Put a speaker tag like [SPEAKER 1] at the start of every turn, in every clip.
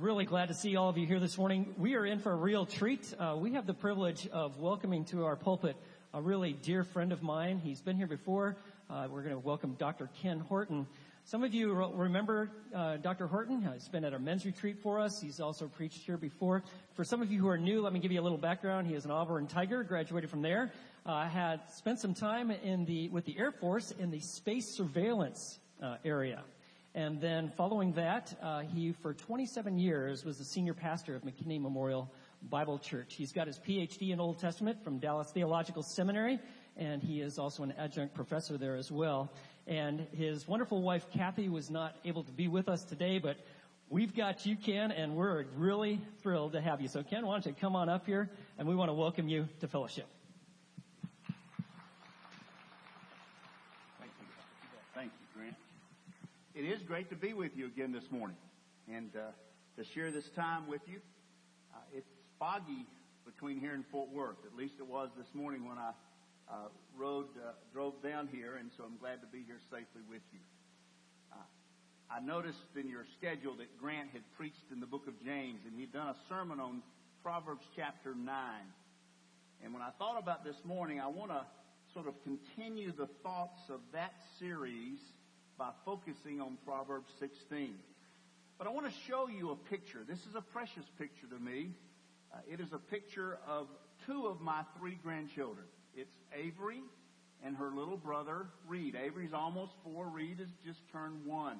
[SPEAKER 1] really glad to see all of you here this morning. We are in for a real treat. Uh, we have the privilege of welcoming to our pulpit a really dear friend of mine. He's been here before. Uh, we're going to welcome Dr. Ken Horton. Some of you remember uh, Dr. Horton. He's been at our men's retreat for us. He's also preached here before. For some of you who are new, let me give you a little background. He is an Auburn Tiger, graduated from there. Uh, had spent some time in the with the Air Force in the space surveillance uh, area. And then following that, uh, he for 27 years was the senior pastor of McKinney Memorial Bible Church. He's got his PhD in Old Testament from Dallas Theological Seminary, and he is also an adjunct professor there as well. And his wonderful wife Kathy was not able to be with us today, but we've got you, Ken, and we're really thrilled to have you. So Ken, why don't you come on up here, and we want to welcome you to fellowship.
[SPEAKER 2] It is great to be with you again this morning and uh, to share this time with you. Uh, it's foggy between here and Fort Worth. At least it was this morning when I uh, rode, uh, drove down here, and so I'm glad to be here safely with you. Uh, I noticed in your schedule that Grant had preached in the book of James, and he'd done a sermon on Proverbs chapter 9. And when I thought about this morning, I want to sort of continue the thoughts of that series by focusing on Proverbs 16. But I want to show you a picture. This is a precious picture to me. Uh, it is a picture of two of my three grandchildren. It's Avery and her little brother, Reed. Avery's almost four. Reed has just turned one.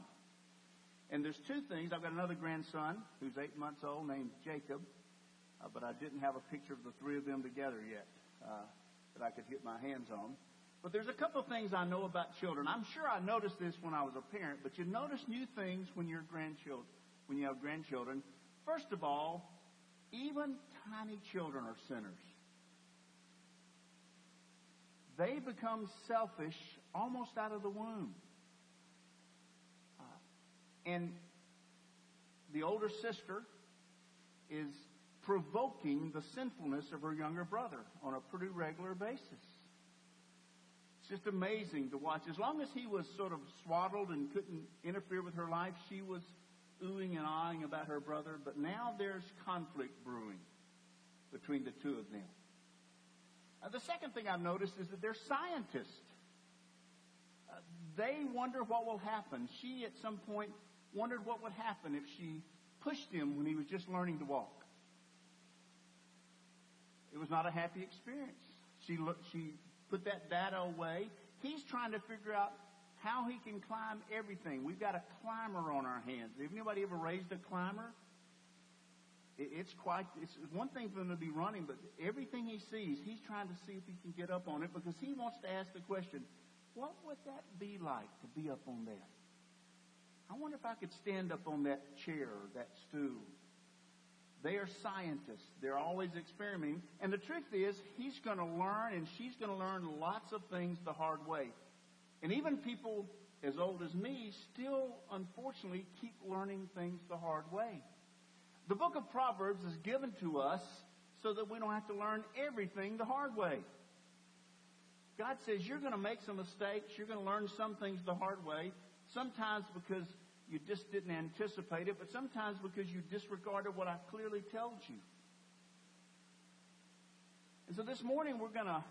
[SPEAKER 2] And there's two things. I've got another grandson who's eight months old named Jacob, uh, but I didn't have a picture of the three of them together yet uh, that I could get my hands on. But there's a couple of things I know about children. I'm sure I noticed this when I was a parent, but you notice new things when you're grandchildren, when you have grandchildren. First of all, even tiny children are sinners. They become selfish almost out of the womb. Uh, and the older sister is provoking the sinfulness of her younger brother on a pretty regular basis just amazing to watch. As long as he was sort of swaddled and couldn't interfere with her life, she was oohing and ahhing about her brother. But now there's conflict brewing between the two of them. Uh, the second thing I've noticed is that they're scientists. Uh, they wonder what will happen. She, at some point, wondered what would happen if she pushed him when he was just learning to walk. It was not a happy experience. She, looked, she put that data away. He's trying to figure out how he can climb everything. We've got a climber on our hands. Have anybody ever raised a climber? It's quite, it's one thing for him to be running, but everything he sees, he's trying to see if he can get up on it because he wants to ask the question, what would that be like to be up on that? I wonder if I could stand up on that chair that stool. They are scientists. They're always experimenting. And the truth is, he's going to learn and she's going to learn lots of things the hard way. And even people as old as me still, unfortunately, keep learning things the hard way. The book of Proverbs is given to us so that we don't have to learn everything the hard way. God says you're going to make some mistakes. You're going to learn some things the hard way. Sometimes because you just didn't anticipate it, but sometimes because you disregarded what I clearly told you. And so this morning we're going to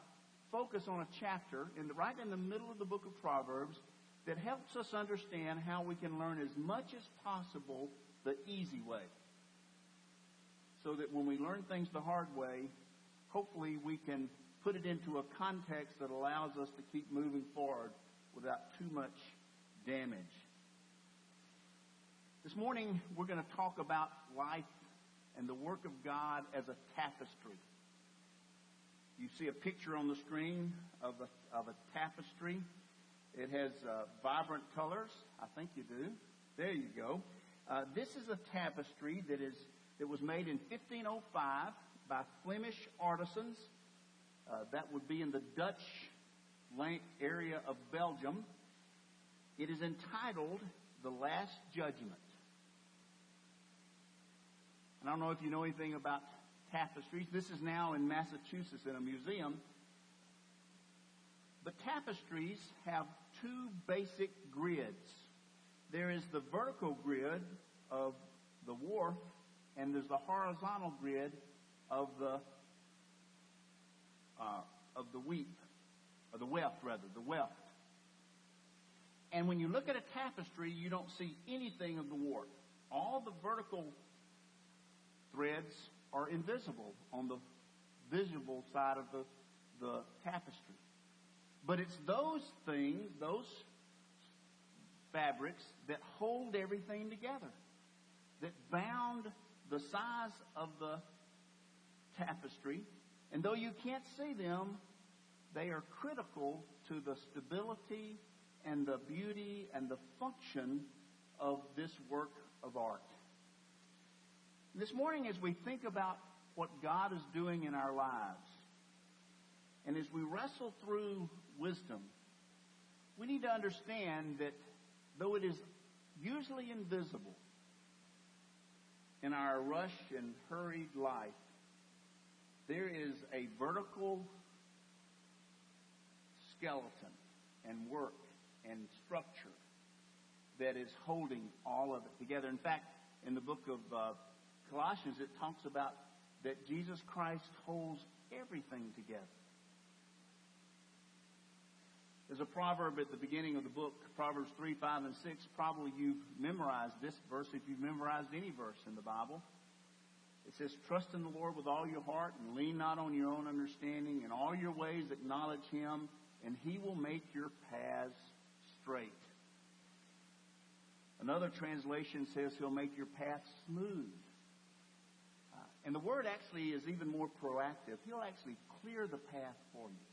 [SPEAKER 2] focus on a chapter in the, right in the middle of the book of Proverbs that helps us understand how we can learn as much as possible the easy way. So that when we learn things the hard way, hopefully we can put it into a context that allows us to keep moving forward without too much damage. This morning, we're going to talk about life and the work of God as a tapestry. You see a picture on the screen of a, of a tapestry. It has uh, vibrant colors. I think you do. There you go. Uh, this is a tapestry that is that was made in 1505 by Flemish artisans. Uh, that would be in the Dutch area of Belgium. It is entitled "The Last Judgment." I don't know if you know anything about tapestries. This is now in Massachusetts in a museum. But tapestries have two basic grids. There is the vertical grid of the warp and there's the horizontal grid of the uh, of the wheat, or the weft rather, the weft. And when you look at a tapestry, you don't see anything of the warp. All the vertical threads are invisible on the visible side of the, the tapestry. But it's those things, those fabrics that hold everything together, that bound the size of the tapestry. And though you can't see them, they are critical to the stability and the beauty and the function of this work of art. This morning, as we think about what God is doing in our lives, and as we wrestle through wisdom, we need to understand that though it is usually invisible in our rush and hurried life, there is a vertical skeleton and work and structure that is holding all of it together. In fact, in the book of uh, Colossians, it talks about that Jesus Christ holds everything together. There's a proverb at the beginning of the book, Proverbs 3, 5, and 6. Probably you've memorized this verse if you've memorized any verse in the Bible. It says, Trust in the Lord with all your heart and lean not on your own understanding. In all your ways acknowledge him, and he will make your paths straight. Another translation says he'll make your path smooth. And the word actually is even more proactive. He'll actually clear the path for you.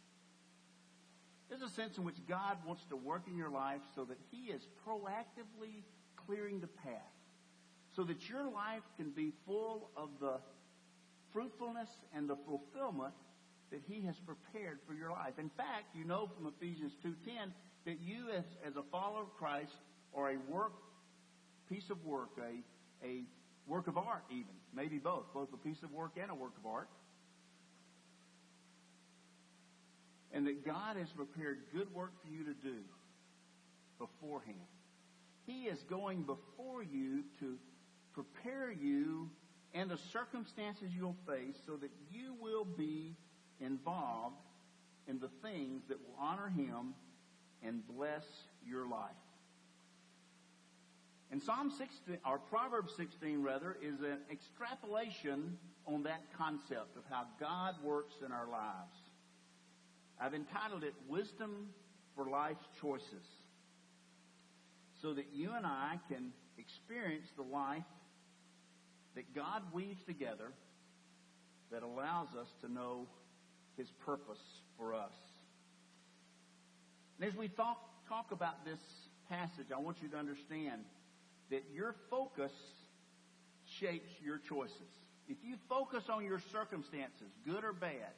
[SPEAKER 2] There's a sense in which God wants to work in your life so that He is proactively clearing the path. So that your life can be full of the fruitfulness and the fulfillment that He has prepared for your life. In fact, you know from Ephesians 2.10 that you as, as a follower of Christ are a work, piece of work, a, a work of art even, maybe both, both a piece of work and a work of art. And that God has prepared good work for you to do beforehand. He is going before you to prepare you and the circumstances you'll face so that you will be involved in the things that will honor Him and bless your life. And Psalm 16, or Proverbs 16 rather, is an extrapolation on that concept of how God works in our lives. I've entitled it Wisdom for Life's Choices. So that you and I can experience the life that God weaves together that allows us to know His purpose for us. And as we talk, talk about this passage, I want you to understand that your focus shapes your choices. If you focus on your circumstances, good or bad,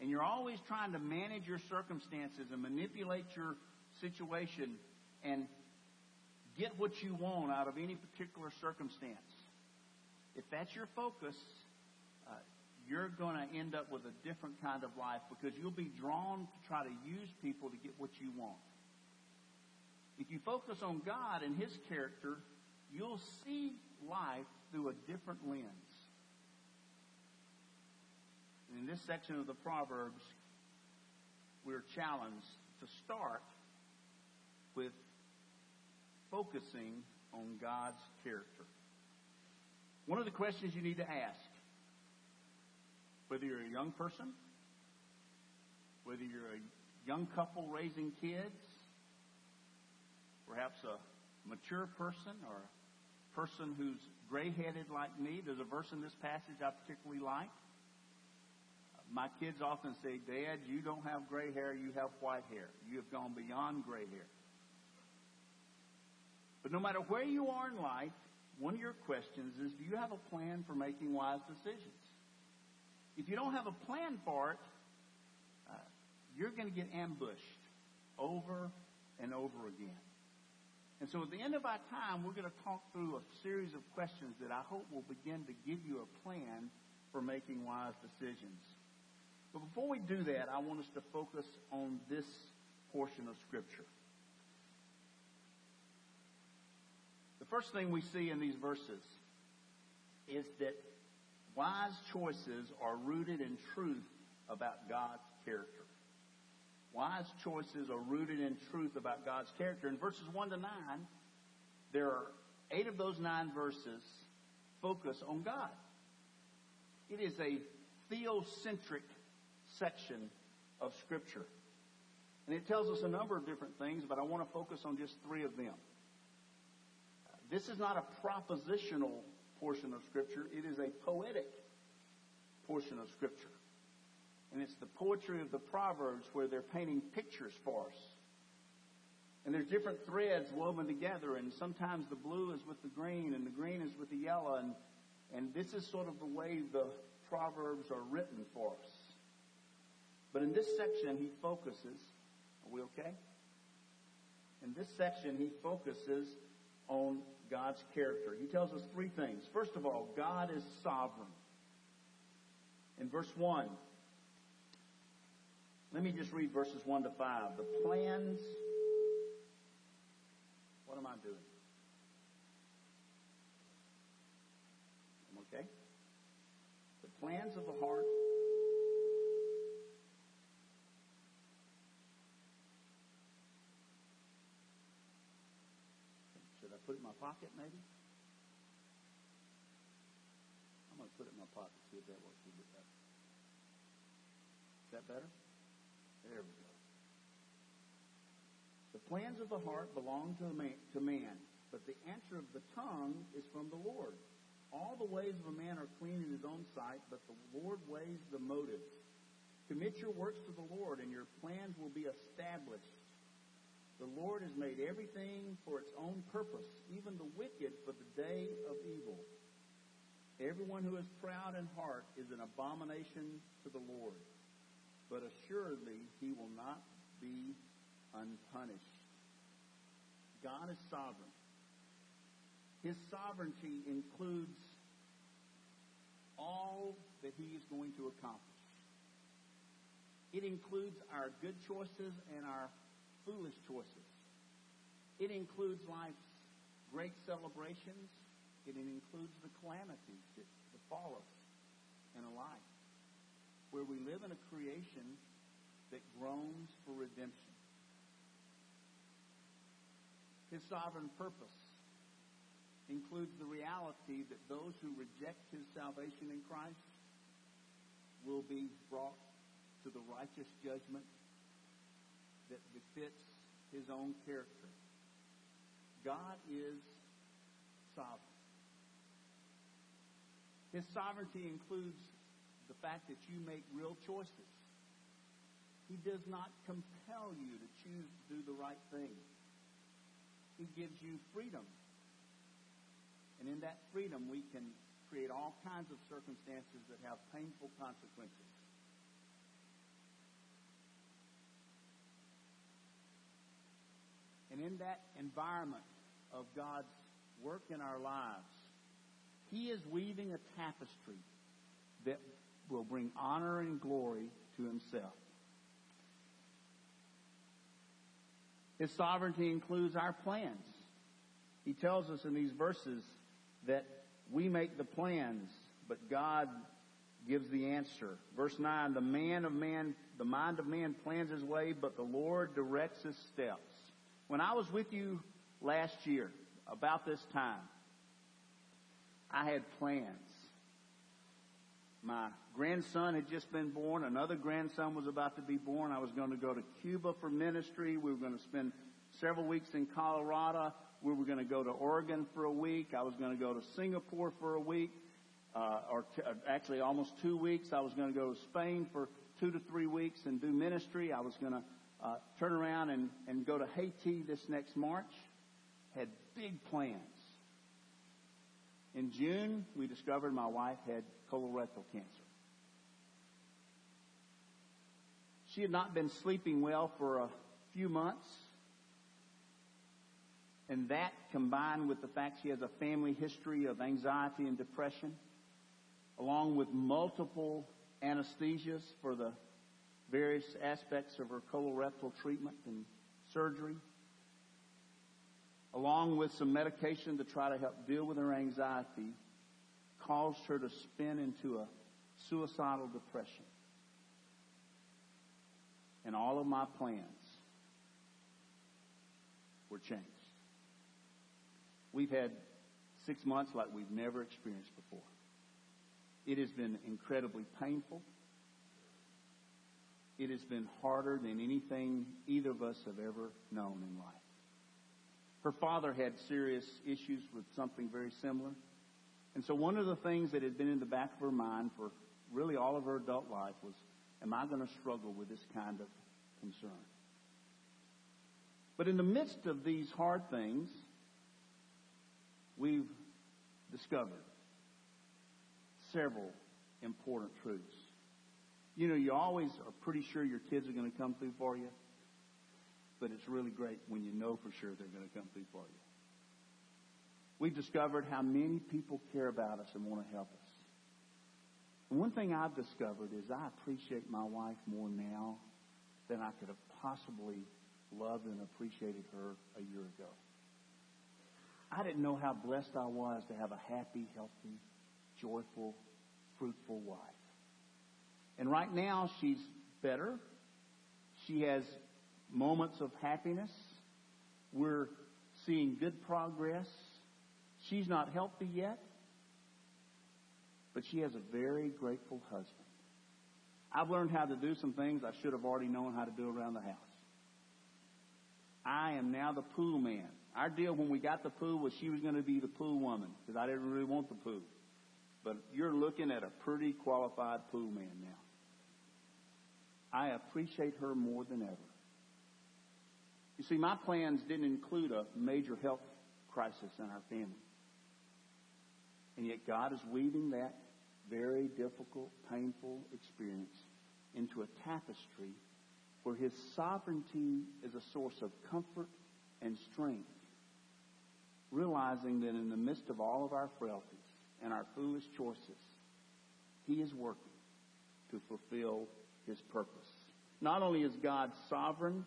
[SPEAKER 2] and you're always trying to manage your circumstances and manipulate your situation and get what you want out of any particular circumstance, if that's your focus, uh, you're going to end up with a different kind of life because you'll be drawn to try to use people to get what you want. If you focus on God and His character, you'll see life through a different lens. In this section of the Proverbs, we're challenged to start with focusing on God's character. One of the questions you need to ask, whether you're a young person, whether you're a young couple raising kids, perhaps a mature person or a person who's gray-headed like me, there's a verse in this passage I particularly like my kids often say, Dad, you don't have gray hair, you have white hair. You have gone beyond gray hair. But no matter where you are in life, one of your questions is, do you have a plan for making wise decisions? If you don't have a plan for it, uh, you're going to get ambushed over and over again. And so at the end of our time, we're going to talk through a series of questions that I hope will begin to give you a plan for making wise decisions. But before we do that, I want us to focus on this portion of Scripture. The first thing we see in these verses is that wise choices are rooted in truth about God's character. Wise choices are rooted in truth about God's character. In verses 1 to 9, there are eight of those nine verses focus on God. It is a theocentric section of Scripture. And it tells us a number of different things, but I want to focus on just three of them. This is not a propositional portion of Scripture, it is a poetic portion of Scripture. And it's the poetry of the Proverbs where they're painting pictures for us. And there's different threads woven together, and sometimes the blue is with the green, and the green is with the yellow, and, and this is sort of the way the Proverbs are written for us. But in this section, he focuses, are we okay? In this section, he focuses on God's character. He tells us three things. First of all, God is sovereign. In verse 1, let me just read verses 1 to 5. The plans. What am I doing? I'm okay? The plans of the heart. Should I put it in my pocket, maybe? I'm going to put it in my pocket, see if that works. Is that better? There we go. The plans of the heart belong to man, to man, but the answer of the tongue is from the Lord. All the ways of a man are clean in his own sight, but the Lord weighs the motives. Commit your works to the Lord, and your plans will be established. The Lord has made everything for its own purpose, even the wicked for the day of evil. Everyone who is proud in heart is an abomination to the Lord but assuredly he will not be unpunished. God is sovereign. His sovereignty includes all that he is going to accomplish. It includes our good choices and our foolish choices. It includes life's great celebrations. It includes the calamities that befall us in a life where we live in a creation that groans for redemption. His sovereign purpose includes the reality that those who reject his salvation in Christ will be brought to the righteous judgment that befits his own character. God is sovereign. His sovereignty includes the fact that you make real choices. He does not compel you to choose to do the right thing. He gives you freedom. And in that freedom, we can create all kinds of circumstances that have painful consequences. And in that environment of God's work in our lives, He is weaving a tapestry that will bring honor and glory to himself. His sovereignty includes our plans. He tells us in these verses that we make the plans, but God gives the answer. Verse 9, the man of man, the mind of man plans his way, but the Lord directs his steps. When I was with you last year, about this time, I had plans. My grandson had just been born. Another grandson was about to be born. I was going to go to Cuba for ministry. We were going to spend several weeks in Colorado. We were going to go to Oregon for a week. I was going to go to Singapore for a week, uh, or t- uh, actually almost two weeks. I was going to go to Spain for two to three weeks and do ministry. I was going to uh, turn around and, and go to Haiti this next March. Had big plans. In June, we discovered my wife had colorectal cancer. She had not been sleeping well for a few months. And that combined with the fact she has a family history of anxiety and depression, along with multiple anesthesias for the various aspects of her colorectal treatment and surgery, along with some medication to try to help deal with her anxiety, caused her to spin into a suicidal depression. And all of my plans were changed. We've had six months like we've never experienced before. It has been incredibly painful. It has been harder than anything either of us have ever known in life. Her father had serious issues with something very similar. And so one of the things that had been in the back of her mind for really all of her adult life was, am I going to struggle with this kind of concern? But in the midst of these hard things, we've discovered several important truths. You know, you always are pretty sure your kids are going to come through for you, but it's really great when you know for sure they're going to come through for you. We've discovered how many people care about us and want to help us. And one thing I've discovered is I appreciate my wife more now than I could have possibly loved and appreciated her a year ago. I didn't know how blessed I was to have a happy, healthy, joyful, fruitful wife. And right now she's better. She has moments of happiness. We're seeing good progress. She's not healthy yet, but she has a very grateful husband. I've learned how to do some things I should have already known how to do around the house. I am now the pool man. Our deal when we got the pool was she was going to be the pool woman because I didn't really want the pool. But you're looking at a pretty qualified pool man now. I appreciate her more than ever. You see, my plans didn't include a major health crisis in our family. And yet God is weaving that very difficult, painful experience into a tapestry where His sovereignty is a source of comfort and strength, realizing that in the midst of all of our frailties and our foolish choices, He is working to fulfill His purpose. Not only is God sovereign,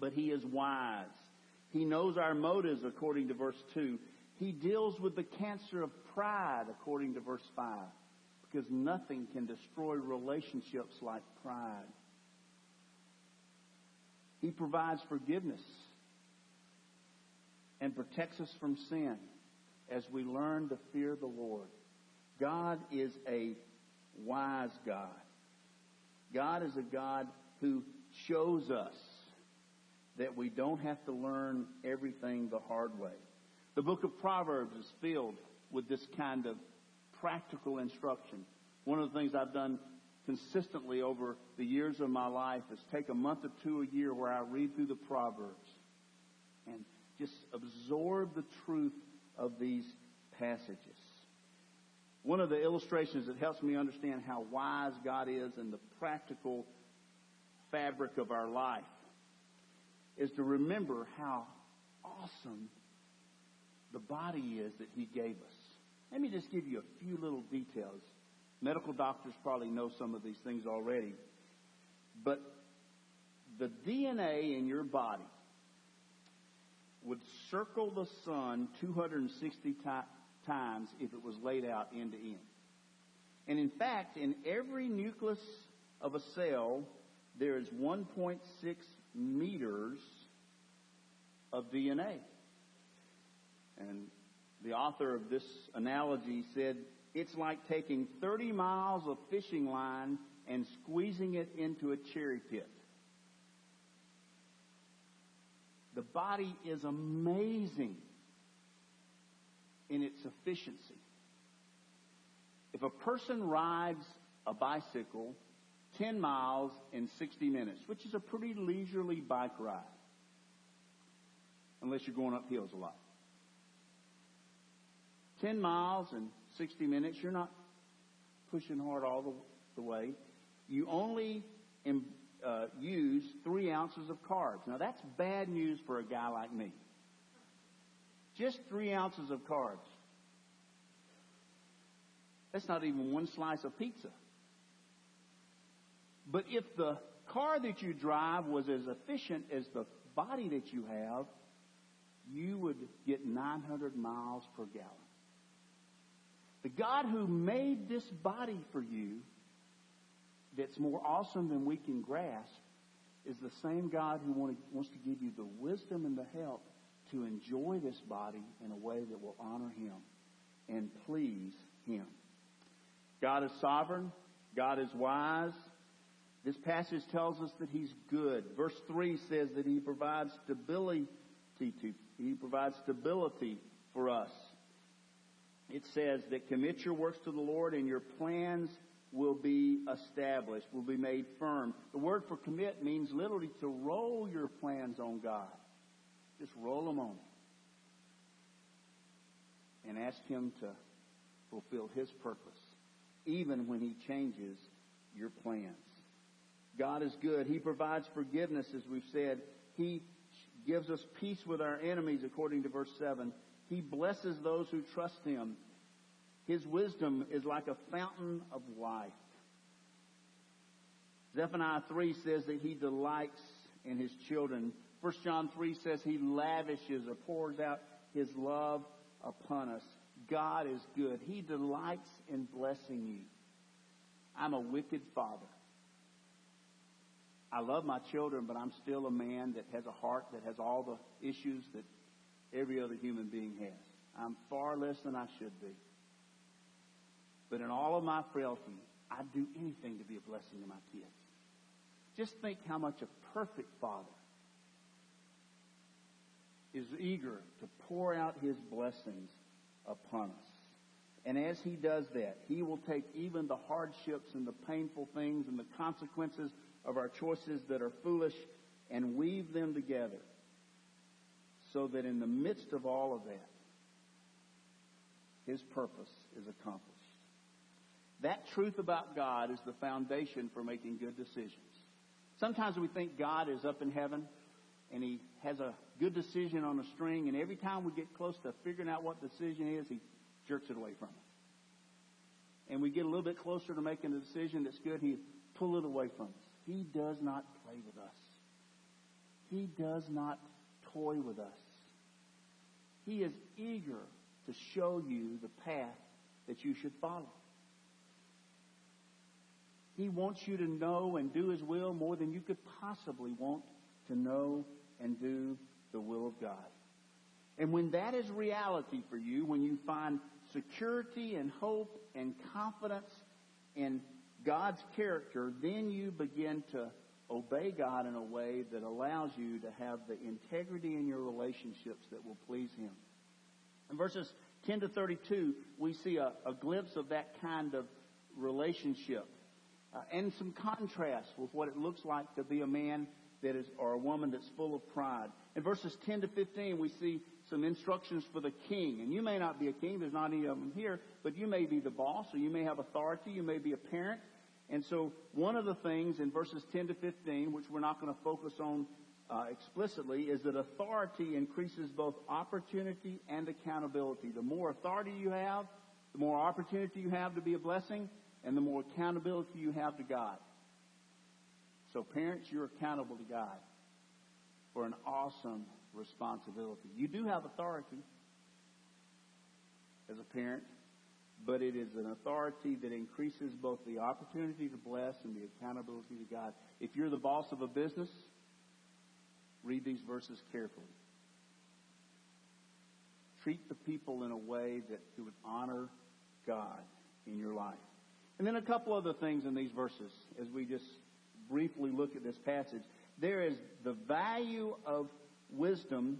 [SPEAKER 2] but He is wise. He knows our motives according to verse 2. He deals with the cancer of pride according to verse 5 because nothing can destroy relationships like pride. He provides forgiveness and protects us from sin as we learn to fear the Lord. God is a wise God. God is a God who shows us that we don't have to learn everything the hard way. The book of Proverbs is filled with this kind of practical instruction. One of the things I've done consistently over the years of my life is take a month or two a year where I read through the Proverbs and just absorb the truth of these passages. One of the illustrations that helps me understand how wise God is and the practical fabric of our life is to remember how awesome the body is that He gave us. Let me just give you a few little details. Medical doctors probably know some of these things already. But the DNA in your body would circle the sun 260 times if it was laid out end to end. And in fact, in every nucleus of a cell, there is 1.6 meters of DNA. And the author of this analogy said, it's like taking 30 miles of fishing line and squeezing it into a cherry pit. The body is amazing in its efficiency. If a person rides a bicycle 10 miles in 60 minutes, which is a pretty leisurely bike ride, unless you're going up hills a lot. 10 miles in 60 minutes, you're not pushing hard all the, the way. You only uh, use three ounces of carbs. Now that's bad news for a guy like me. Just three ounces of carbs. That's not even one slice of pizza. But if the car that you drive was as efficient as the body that you have, you would get 900 miles per gallon. The God who made this body for you that's more awesome than we can grasp is the same God who wants to give you the wisdom and the help to enjoy this body in a way that will honor Him and please Him. God is sovereign. God is wise. This passage tells us that He's good. Verse 3 says that He provides stability to, He provides stability for us. It says that commit your works to the Lord and your plans will be established, will be made firm. The word for commit means literally to roll your plans on God. Just roll them on And ask Him to fulfill His purpose, even when He changes your plans. God is good. He provides forgiveness, as we've said. He gives us peace with our enemies, according to verse 7. He blesses those who trust Him. His wisdom is like a fountain of life. Zephaniah 3 says that He delights in His children. 1 John 3 says He lavishes or pours out His love upon us. God is good. He delights in blessing you. I'm a wicked father. I love my children, but I'm still a man that has a heart that has all the issues that every other human being has. I'm far less than I should be. But in all of my frailty, I'd do anything to be a blessing to my kids. Just think how much a perfect father is eager to pour out his blessings upon us. And as he does that, he will take even the hardships and the painful things and the consequences of our choices that are foolish and weave them together so that in the midst of all of that, his purpose is accomplished. That truth about God is the foundation for making good decisions. Sometimes we think God is up in heaven and he has a good decision on a string, and every time we get close to figuring out what decision is, he jerks it away from us. And we get a little bit closer to making a decision that's good, he pulls it away from us. He does not play with us. He does not toy with us. He is eager to show you the path that you should follow. He wants you to know and do His will more than you could possibly want to know and do the will of God. And when that is reality for you, when you find security and hope and confidence in God's character, then you begin to obey God in a way that allows you to have the integrity in your relationships that will please Him. In verses 10 to 32, we see a, a glimpse of that kind of relationship uh, and some contrast with what it looks like to be a man that is, or a woman that's full of pride. In verses 10 to 15, we see some instructions for the king. And you may not be a king, there's not any of them here, but you may be the boss, or you may have authority, you may be a parent. And so one of the things in verses 10 to 15, which we're not going to focus on uh, explicitly, is that authority increases both opportunity and accountability. The more authority you have, the more opportunity you have to be a blessing, and the more accountability you have to God. So parents, you're accountable to God for an awesome responsibility. You do have authority as a parent, but it is an authority that increases both the opportunity to bless and the accountability to God. If you're the boss of a business, read these verses carefully. Treat the people in a way that would honor God in your life. And then a couple other things in these verses as we just briefly look at this passage. There is the value of wisdom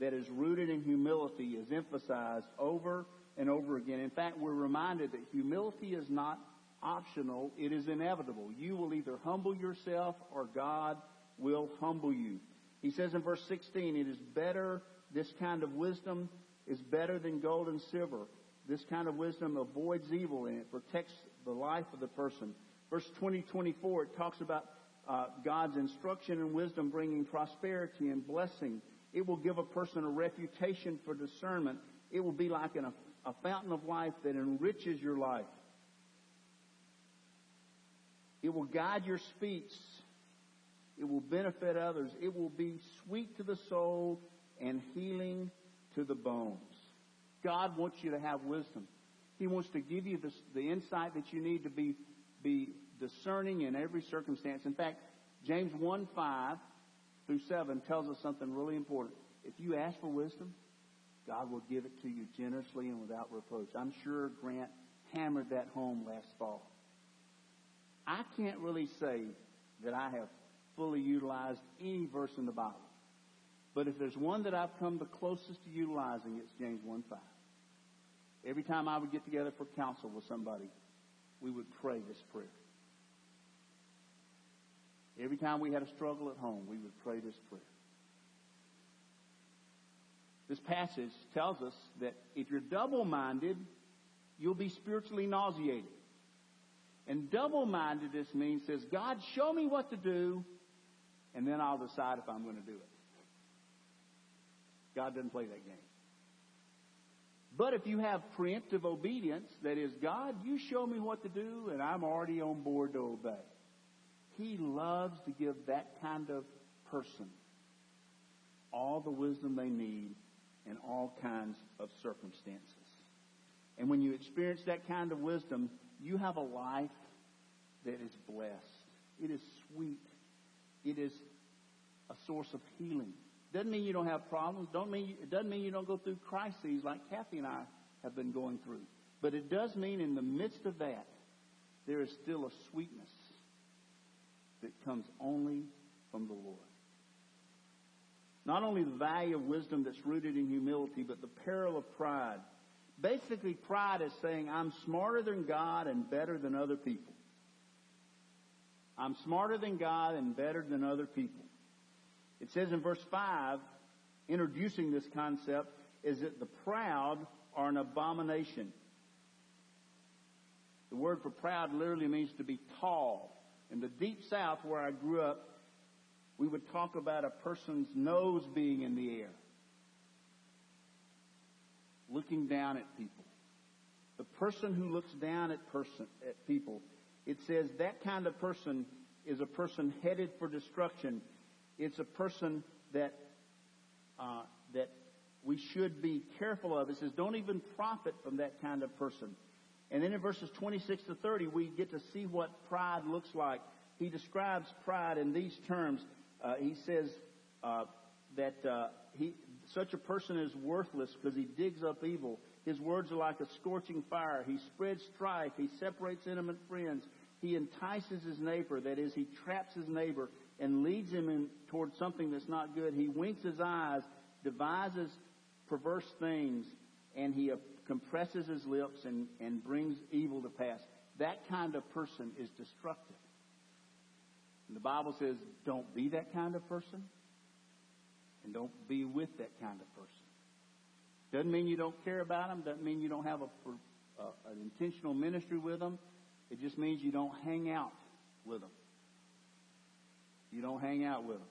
[SPEAKER 2] that is rooted in humility is emphasized over and over again. In fact, we're reminded that humility is not optional, it is inevitable. You will either humble yourself or God will humble you. He says in verse 16, it is better, this kind of wisdom is better than gold and silver. This kind of wisdom avoids evil and it protects the life of the person. Verse 20, 24, it talks about uh, God's instruction and wisdom bringing prosperity and blessing. It will give a person a reputation for discernment. It will be like an, a fountain of life that enriches your life. It will guide your speech. It will benefit others. It will be sweet to the soul and healing to the bones. God wants you to have wisdom. He wants to give you the, the insight that you need to be, be discerning in every circumstance. In fact, James 1 5 through 7 tells us something really important. If you ask for wisdom, God will give it to you generously and without reproach. I'm sure Grant hammered that home last fall. I can't really say that I have fully utilized any verse in the Bible. But if there's one that I've come the closest to utilizing, it's James 1 5. Every time I would get together for counsel with somebody, we would pray this prayer. Every time we had a struggle at home, we would pray this prayer. This passage tells us that if you're double minded, you'll be spiritually nauseated. And double mindedness means says, God, show me what to do, and then I'll decide if I'm going to do it. God doesn't play that game. But if you have preemptive obedience, that is, God, you show me what to do, and I'm already on board to obey. He loves to give that kind of person all the wisdom they need in all kinds of circumstances. And when you experience that kind of wisdom, you have a life that is blessed. It is sweet. It is a source of healing. Doesn't mean you don't have problems. Don't mean it doesn't mean you don't go through crises like Kathy and I have been going through. But it does mean in the midst of that, there is still a sweetness that comes only from the Lord. Not only the value of wisdom that's rooted in humility, but the peril of pride. Basically, pride is saying, I'm smarter than God and better than other people. I'm smarter than God and better than other people. It says in verse 5, introducing this concept, is that the proud are an abomination. The word for proud literally means to be tall. In the deep south where I grew up, we would talk about a person's nose being in the air, looking down at people. The person who looks down at person at people, it says that kind of person is a person headed for destruction. It's a person that uh, that we should be careful of. It says, don't even profit from that kind of person. And then in verses 26 to 30, we get to see what pride looks like. He describes pride in these terms. Uh, he says uh, that uh, he, such a person is worthless because he digs up evil. His words are like a scorching fire. He spreads strife. He separates intimate friends. He entices his neighbor. That is, he traps his neighbor and leads him in, towards something that's not good. He winks his eyes, devises perverse things, and he compresses his lips and, and brings evil to pass. That kind of person is destructive. And the Bible says, don't be that kind of person, and don't be with that kind of person. Doesn't mean you don't care about them. Doesn't mean you don't have a, a, an intentional ministry with them. It just means you don't hang out with them. You don't hang out with them.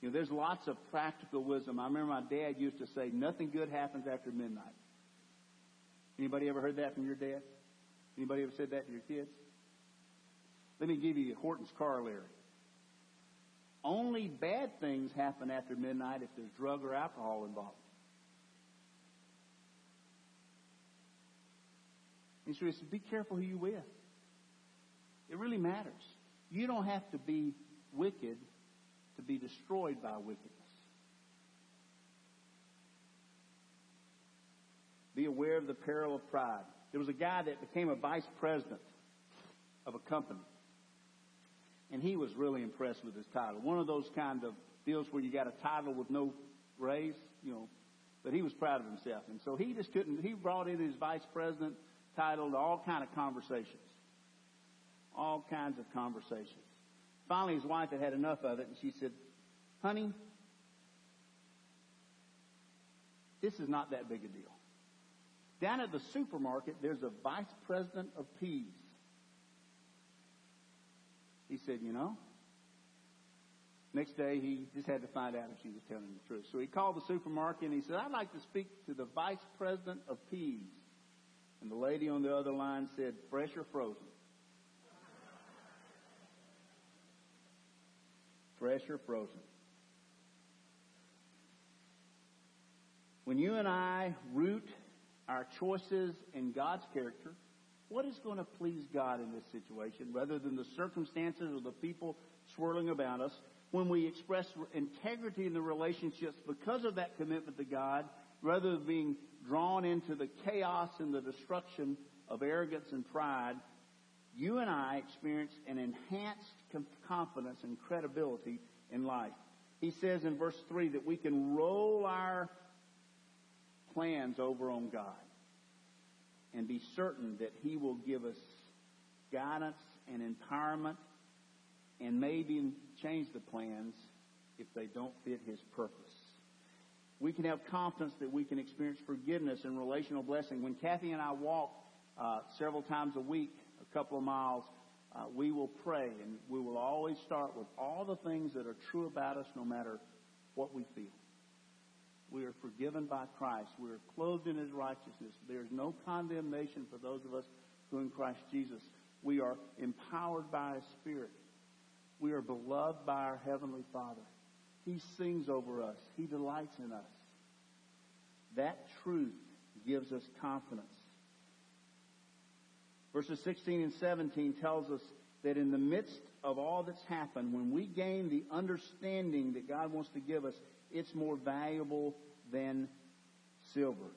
[SPEAKER 2] You know, there's lots of practical wisdom. I remember my dad used to say, nothing good happens after midnight. Anybody ever heard that from your dad? Anybody ever said that to your kids? Let me give you Horton's corollary. Only bad things happen after midnight if there's drug or alcohol involved. And so he said, be careful who you with. It really matters. You don't have to be wicked to be destroyed by wickedness. Be aware of the peril of pride. There was a guy that became a vice president of a company. And he was really impressed with his title. One of those kind of deals where you got a title with no raise, you know, but he was proud of himself. And so he just couldn't, he brought in his vice president title to all kind of conversations. All kinds of conversations. Finally, his wife had had enough of it, and she said, Honey, this is not that big a deal. Down at the supermarket, there's a vice president of peas. He said, You know? Next day, he just had to find out if she was telling the truth. So he called the supermarket and he said, I'd like to speak to the vice president of peas. And the lady on the other line said, Fresh or frozen? fresh or frozen. When you and I root our choices in God's character, what is going to please God in this situation rather than the circumstances or the people swirling about us? When we express integrity in the relationships because of that commitment to God, rather than being drawn into the chaos and the destruction of arrogance and pride, you and I experience an enhanced confidence and credibility in life. He says in verse 3 that we can roll our plans over on God and be certain that He will give us guidance and empowerment and maybe change the plans if they don't fit His purpose. We can have confidence that we can experience forgiveness and relational blessing. When Kathy and I walk uh, several times a week, a couple of miles, uh, we will pray and we will always start with all the things that are true about us no matter what we feel. We are forgiven by Christ. We are clothed in His righteousness. There is no condemnation for those of us who are in Christ Jesus. We are empowered by His Spirit. We are beloved by our Heavenly Father. He sings over us. He delights in us. That truth gives us confidence. Verses 16 and 17 tells us that in the midst of all that's happened, when we gain the understanding that God wants to give us, it's more valuable than silver.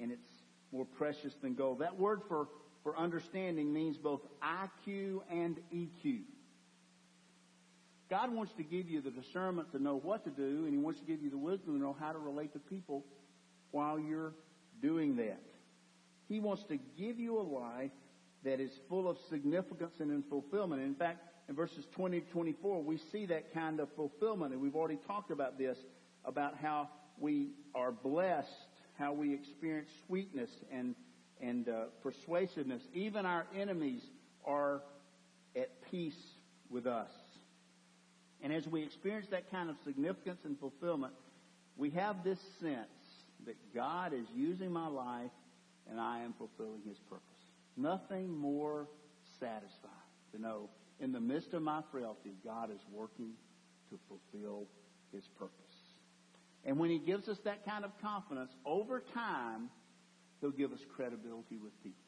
[SPEAKER 2] And it's more precious than gold. That word for, for understanding means both IQ and EQ. God wants to give you the discernment to know what to do, and He wants to give you the wisdom to know how to relate to people while you're doing that. He wants to give you a life that is full of significance and in fulfillment. In fact, in verses 20 to 24, we see that kind of fulfillment, and we've already talked about this, about how we are blessed, how we experience sweetness and, and uh, persuasiveness. Even our enemies are at peace with us. And as we experience that kind of significance and fulfillment, we have this sense that God is using my life and I am fulfilling His purpose. Nothing more satisfying to know in the midst of my frailty, God is working to fulfill His purpose. And when He gives us that kind of confidence, over time, He'll give us credibility with people.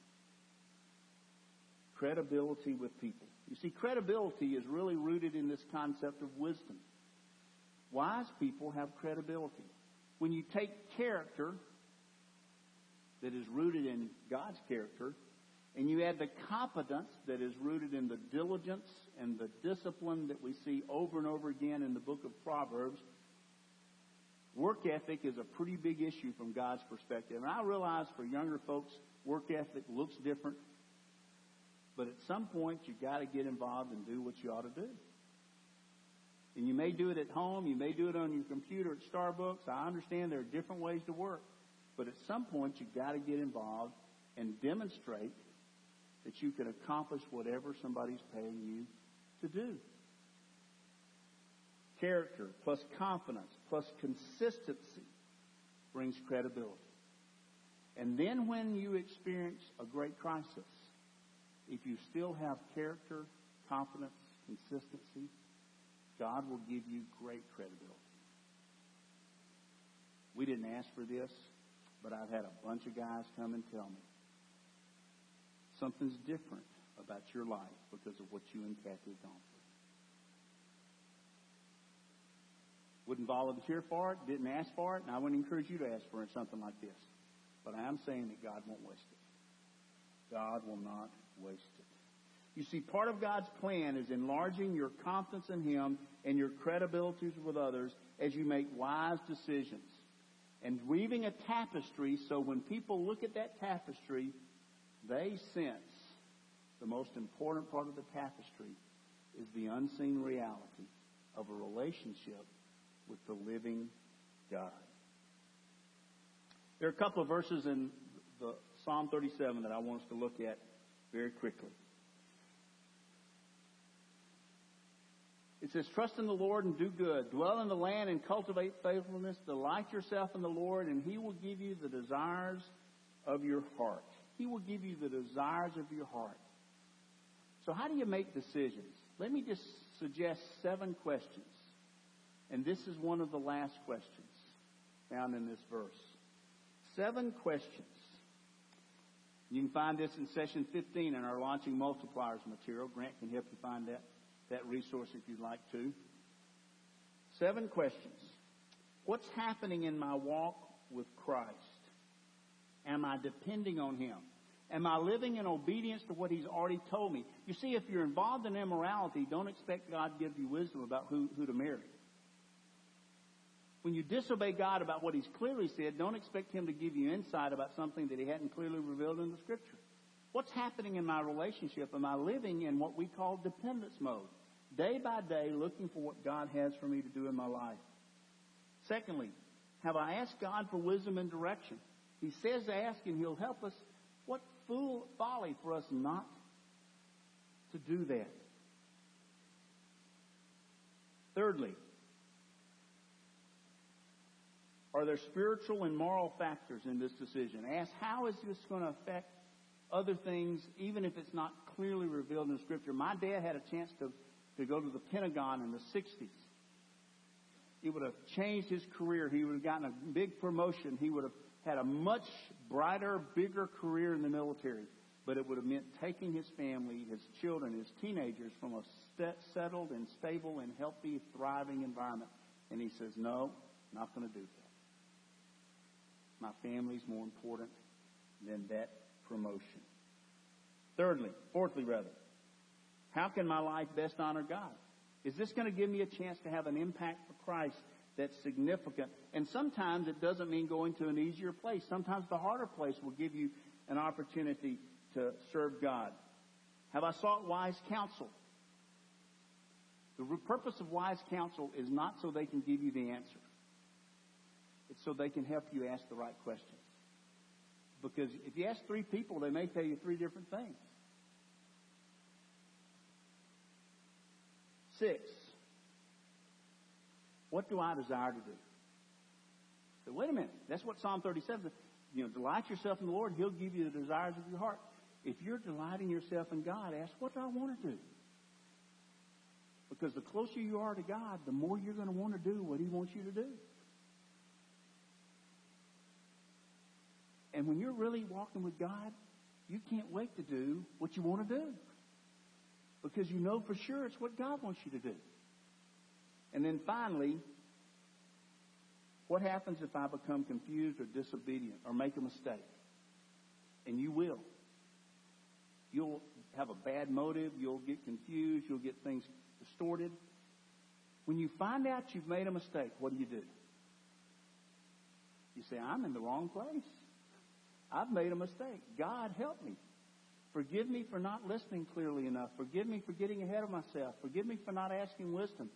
[SPEAKER 2] Credibility with people. You see, credibility is really rooted in this concept of wisdom. Wise people have credibility. When you take character that is rooted in God's character, and you add the competence that is rooted in the diligence and the discipline that we see over and over again in the book of Proverbs, work ethic is a pretty big issue from God's perspective. And I realize for younger folks, work ethic looks different. But at some point, you've got to get involved and do what you ought to do. And you may do it at home. You may do it on your computer at Starbucks. I understand there are different ways to work. But at some point, you've got to get involved and demonstrate that you can accomplish whatever somebody's paying you to do. Character plus confidence plus consistency brings credibility. And then when you experience a great crisis, if you still have character, confidence, consistency, God will give you great credibility. We didn't ask for this, but I've had a bunch of guys come and tell me Something's different about your life because of what you and Kathy have gone through. Wouldn't volunteer for it, didn't ask for it, and I wouldn't encourage you to ask for it, something like this. But I am saying that God won't waste it. God will not waste it. You see, part of God's plan is enlarging your confidence in Him and your credibility with others as you make wise decisions. And weaving a tapestry so when people look at that tapestry, they sense the most important part of the tapestry is the unseen reality of a relationship with the living God. There are a couple of verses in the Psalm 37 that I want us to look at very quickly. It says, Trust in the Lord and do good. Dwell in the land and cultivate faithfulness. Delight yourself in the Lord, and He will give you the desires of your heart. He will give you the desires of your heart. So, how do you make decisions? Let me just suggest seven questions. And this is one of the last questions found in this verse. Seven questions You can find this in session 15 in our Launching Multipliers material. Grant can help you find that, that resource if you'd like to. Seven questions. What's happening in my walk with Christ? Am I depending on Him? Am I living in obedience to what He's already told me? You see, if you're involved in immorality, don't expect God to give you wisdom about who, who to marry. When you disobey God about what He's clearly said, don't expect Him to give you insight about something that He hadn't clearly revealed in the Scripture. What's happening in my relationship? Am I living in what we call dependence mode? Day by day, looking for what God has for me to do in my life. Secondly, have I asked God for wisdom and direction? He says to ask and He'll help us. What fool folly for us not to do that. Thirdly, are there spiritual and moral factors in this decision? Ask, how is this going to affect other things, even if it's not clearly revealed in Scripture? My dad had a chance to, to go to the Pentagon in the 60s. It would have changed his career. He would have gotten a big promotion. He would have had a much brighter, bigger career in the military. But it would have meant taking his family, his children, his teenagers from a settled and stable and healthy, thriving environment. And he says, no, not going to do that. My family's more important than that promotion. Thirdly, fourthly rather, how can my life best honor God? Is this going to give me a chance to have an impact for Christ that's significant? And sometimes it doesn't mean going to an easier place. Sometimes the harder place will give you an opportunity to serve God. Have I sought wise counsel? The purpose of wise counsel is not so they can give you the answer. It's so they can help you ask the right questions. Because if you ask three people, they may tell you three different things. Six, what do I desire to do? So wait a minute. That's what Psalm 37 says. You know, delight yourself in the Lord, He'll give you the desires of your heart. If you're delighting yourself in God, ask, what do I want to do? Because the closer you are to God, the more you're going to want to do what He wants you to do. And when you're really walking with God, you can't wait to do what you want to do. Because you know for sure it's what God wants you to do. And then finally, what happens if I become confused or disobedient or make a mistake? And you will. You'll have a bad motive. You'll get confused. You'll get things distorted. When you find out you've made a mistake, what do you do? You say, I'm in the wrong place. I've made a mistake. God, help me. Forgive me for not listening clearly enough. Forgive me for getting ahead of myself. Forgive me for not asking wisdom.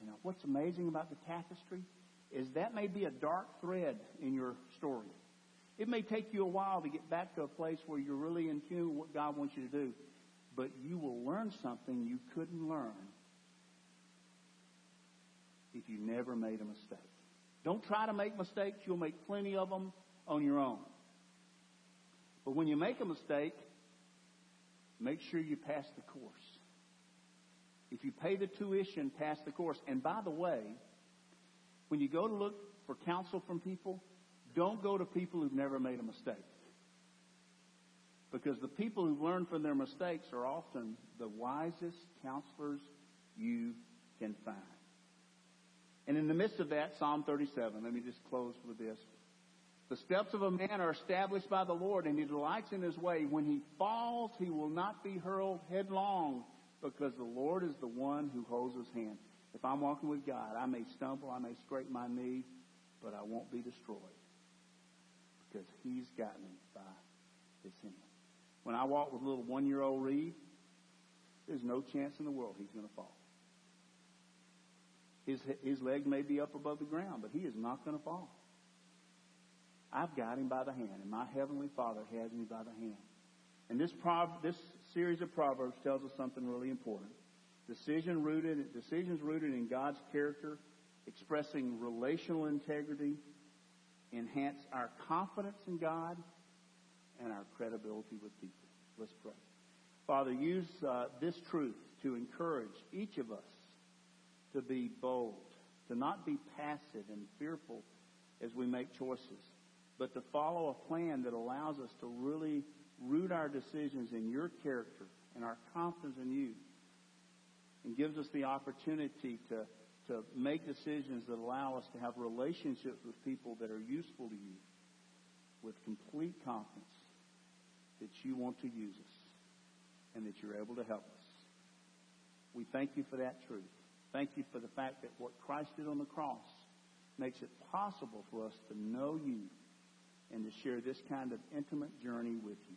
[SPEAKER 2] You know, what's amazing about the tapestry is that may be a dark thread in your story. It may take you a while to get back to a place where you're really in tune with what God wants you to do, but you will learn something you couldn't learn if you never made a mistake. Don't try to make mistakes. You'll make plenty of them on your own. But when you make a mistake, make sure you pass the course. If you pay the tuition, pass the course. And by the way, when you go to look for counsel from people, don't go to people who've never made a mistake. Because the people who've learned from their mistakes are often the wisest counselors you can find. And in the midst of that, Psalm 37, let me just close with this. The steps of a man are established by the Lord, and he delights in his way. When he falls, he will not be hurled headlong, because the Lord is the one who holds his hand. If I'm walking with God, I may stumble, I may scrape my knee, but I won't be destroyed, because he's got me by his hand. When I walk with a little one-year-old Reed, there's no chance in the world he's going to fall. His, his leg may be up above the ground, but he is not going to fall. I've got him by the hand, and my heavenly Father has me by the hand. And this prob- this series of proverbs tells us something really important. Decision rooted, decisions rooted in God's character, expressing relational integrity, enhance our confidence in God and our credibility with people. Let's pray. Father, use uh, this truth to encourage each of us to be bold, to not be passive and fearful as we make choices but to follow a plan that allows us to really root our decisions in your character and our confidence in you, and gives us the opportunity to, to make decisions that allow us to have relationships with people that are useful to you with complete confidence that you want to use us and that you're able to help us. We thank you for that truth. Thank you for the fact that what Christ did on the cross makes it possible for us to know you and to share this kind of intimate journey with you.